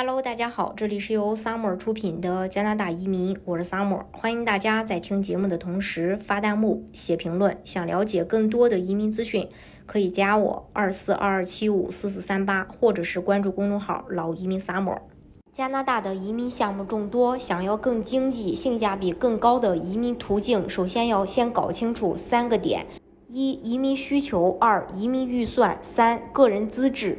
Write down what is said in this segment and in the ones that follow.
Hello，大家好，这里是由 Summer 出品的加拿大移民，我是 Summer，欢迎大家在听节目的同时发弹幕、写评论。想了解更多的移民资讯，可以加我二四二二七五四四三八，或者是关注公众号“老移民 Summer”。加拿大的移民项目众多，想要更经济、性价比更高的移民途径，首先要先搞清楚三个点：一、移民需求；二、移民预算；三、个人资质。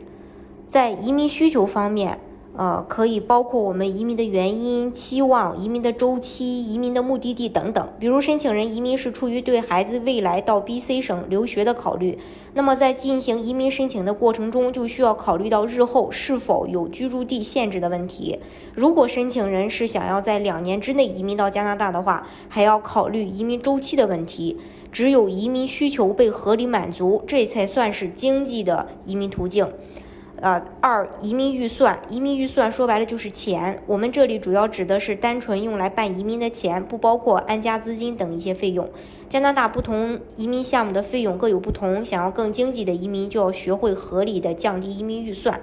在移民需求方面，呃，可以包括我们移民的原因、期望、移民的周期、移民的目的地等等。比如，申请人移民是出于对孩子未来到 BC 省留学的考虑，那么在进行移民申请的过程中，就需要考虑到日后是否有居住地限制的问题。如果申请人是想要在两年之内移民到加拿大的话，还要考虑移民周期的问题。只有移民需求被合理满足，这才算是经济的移民途径。呃，二移民预算，移民预算说白了就是钱。我们这里主要指的是单纯用来办移民的钱，不包括安家资金等一些费用。加拿大不同移民项目的费用各有不同，想要更经济的移民，就要学会合理的降低移民预算。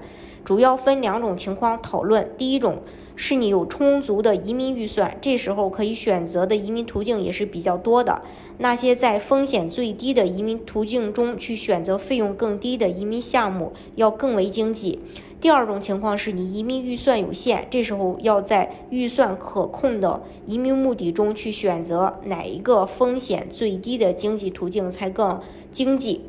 主要分两种情况讨论。第一种是你有充足的移民预算，这时候可以选择的移民途径也是比较多的。那些在风险最低的移民途径中去选择费用更低的移民项目，要更为经济。第二种情况是你移民预算有限，这时候要在预算可控的移民目的中去选择哪一个风险最低的经济途径才更经济。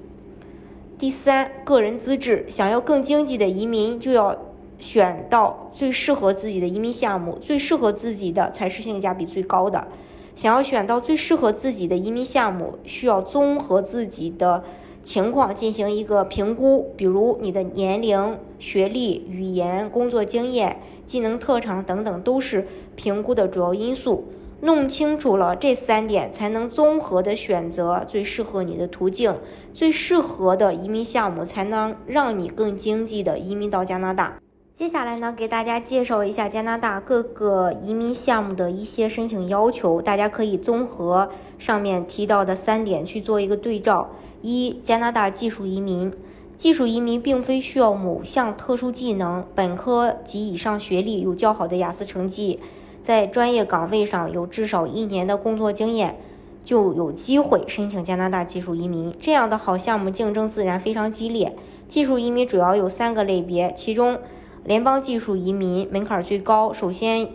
第三，个人资质，想要更经济的移民，就要选到最适合自己的移民项目，最适合自己的才是性价比最高的。想要选到最适合自己的移民项目，需要综合自己的情况进行一个评估，比如你的年龄、学历、语言、工作经验、技能特长等等，都是评估的主要因素。弄清楚了这三点，才能综合的选择最适合你的途径，最适合的移民项目，才能让你更经济的移民到加拿大。接下来呢，给大家介绍一下加拿大各个移民项目的一些申请要求，大家可以综合上面提到的三点去做一个对照。一、加拿大技术移民，技术移民并非需要某项特殊技能，本科及以上学历，有较好的雅思成绩。在专业岗位上有至少一年的工作经验，就有机会申请加拿大技术移民。这样的好项目竞争自然非常激烈。技术移民主要有三个类别，其中联邦技术移民门槛最高，首先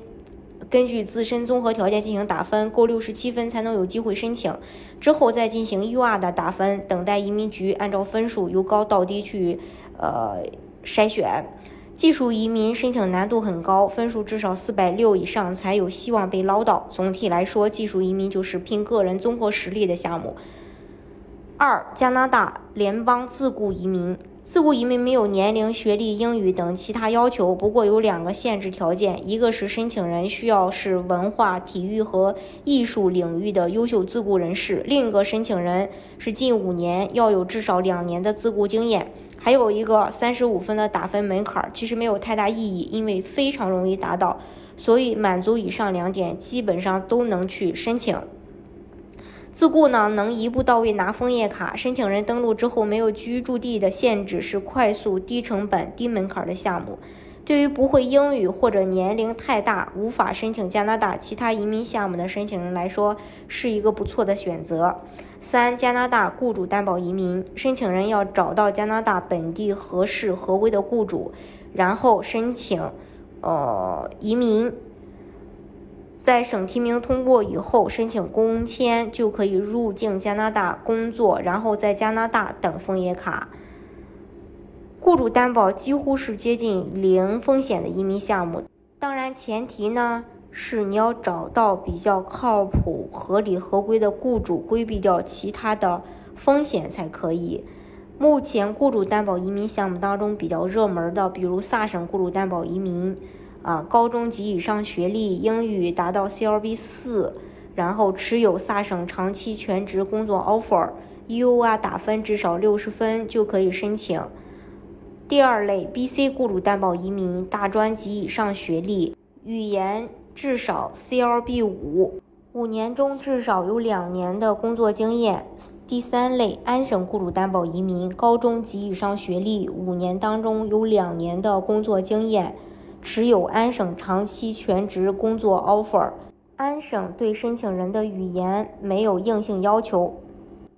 根据自身综合条件进行打分，够六十七分才能有机会申请，之后再进行 UR 的打分，等待移民局按照分数由高到低去呃筛选。技术移民申请难度很高，分数至少四百六以上才有希望被捞到。总体来说，技术移民就是拼个人综合实力的项目。二、加拿大联邦自雇移民，自雇移民没有年龄、学历、英语等其他要求，不过有两个限制条件：一个是申请人需要是文化、体育和艺术领域的优秀自雇人士；另一个申请人是近五年要有至少两年的自雇经验。还有一个三十五分的打分门槛，其实没有太大意义，因为非常容易达到，所以满足以上两点，基本上都能去申请。自雇呢，能一步到位拿枫叶卡，申请人登录之后没有居住地的限制，是快速、低成本、低门槛的项目。对于不会英语或者年龄太大无法申请加拿大其他移民项目的申请人来说，是一个不错的选择。三、加拿大雇主担保移民，申请人要找到加拿大本地合适合规的雇主，然后申请呃移民，在省提名通过以后，申请工签就可以入境加拿大工作，然后在加拿大等枫叶卡。雇主担保几乎是接近零风险的移民项目，当然前提呢是你要找到比较靠谱、合理合规的雇主，规避掉其他的风险才可以。目前雇主担保移民项目当中比较热门的，比如萨省雇主担保移民，啊，高中及以上学历，英语达到 CLB 四，然后持有萨省长期全职工作 offer，U 啊打分至少六十分就可以申请。第二类，BC 雇主担保移民，大专及以上学历，语言至少 CLB 五，五年中至少有两年的工作经验。第三类，安省雇主担保移民，高中及以上学历，五年当中有两年的工作经验，持有安省长期全职工作 offer。安省对申请人的语言没有硬性要求。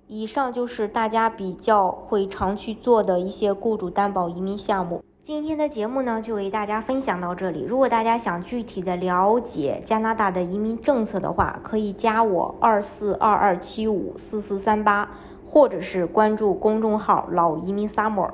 以上就是大家比较会常去做的一些雇主担保移民项目。今天的节目呢，就给大家分享到这里。如果大家想具体的了解加拿大的移民政策的话，可以加我二四二二七五四四三八，或者是关注公众号“老移民 summer”。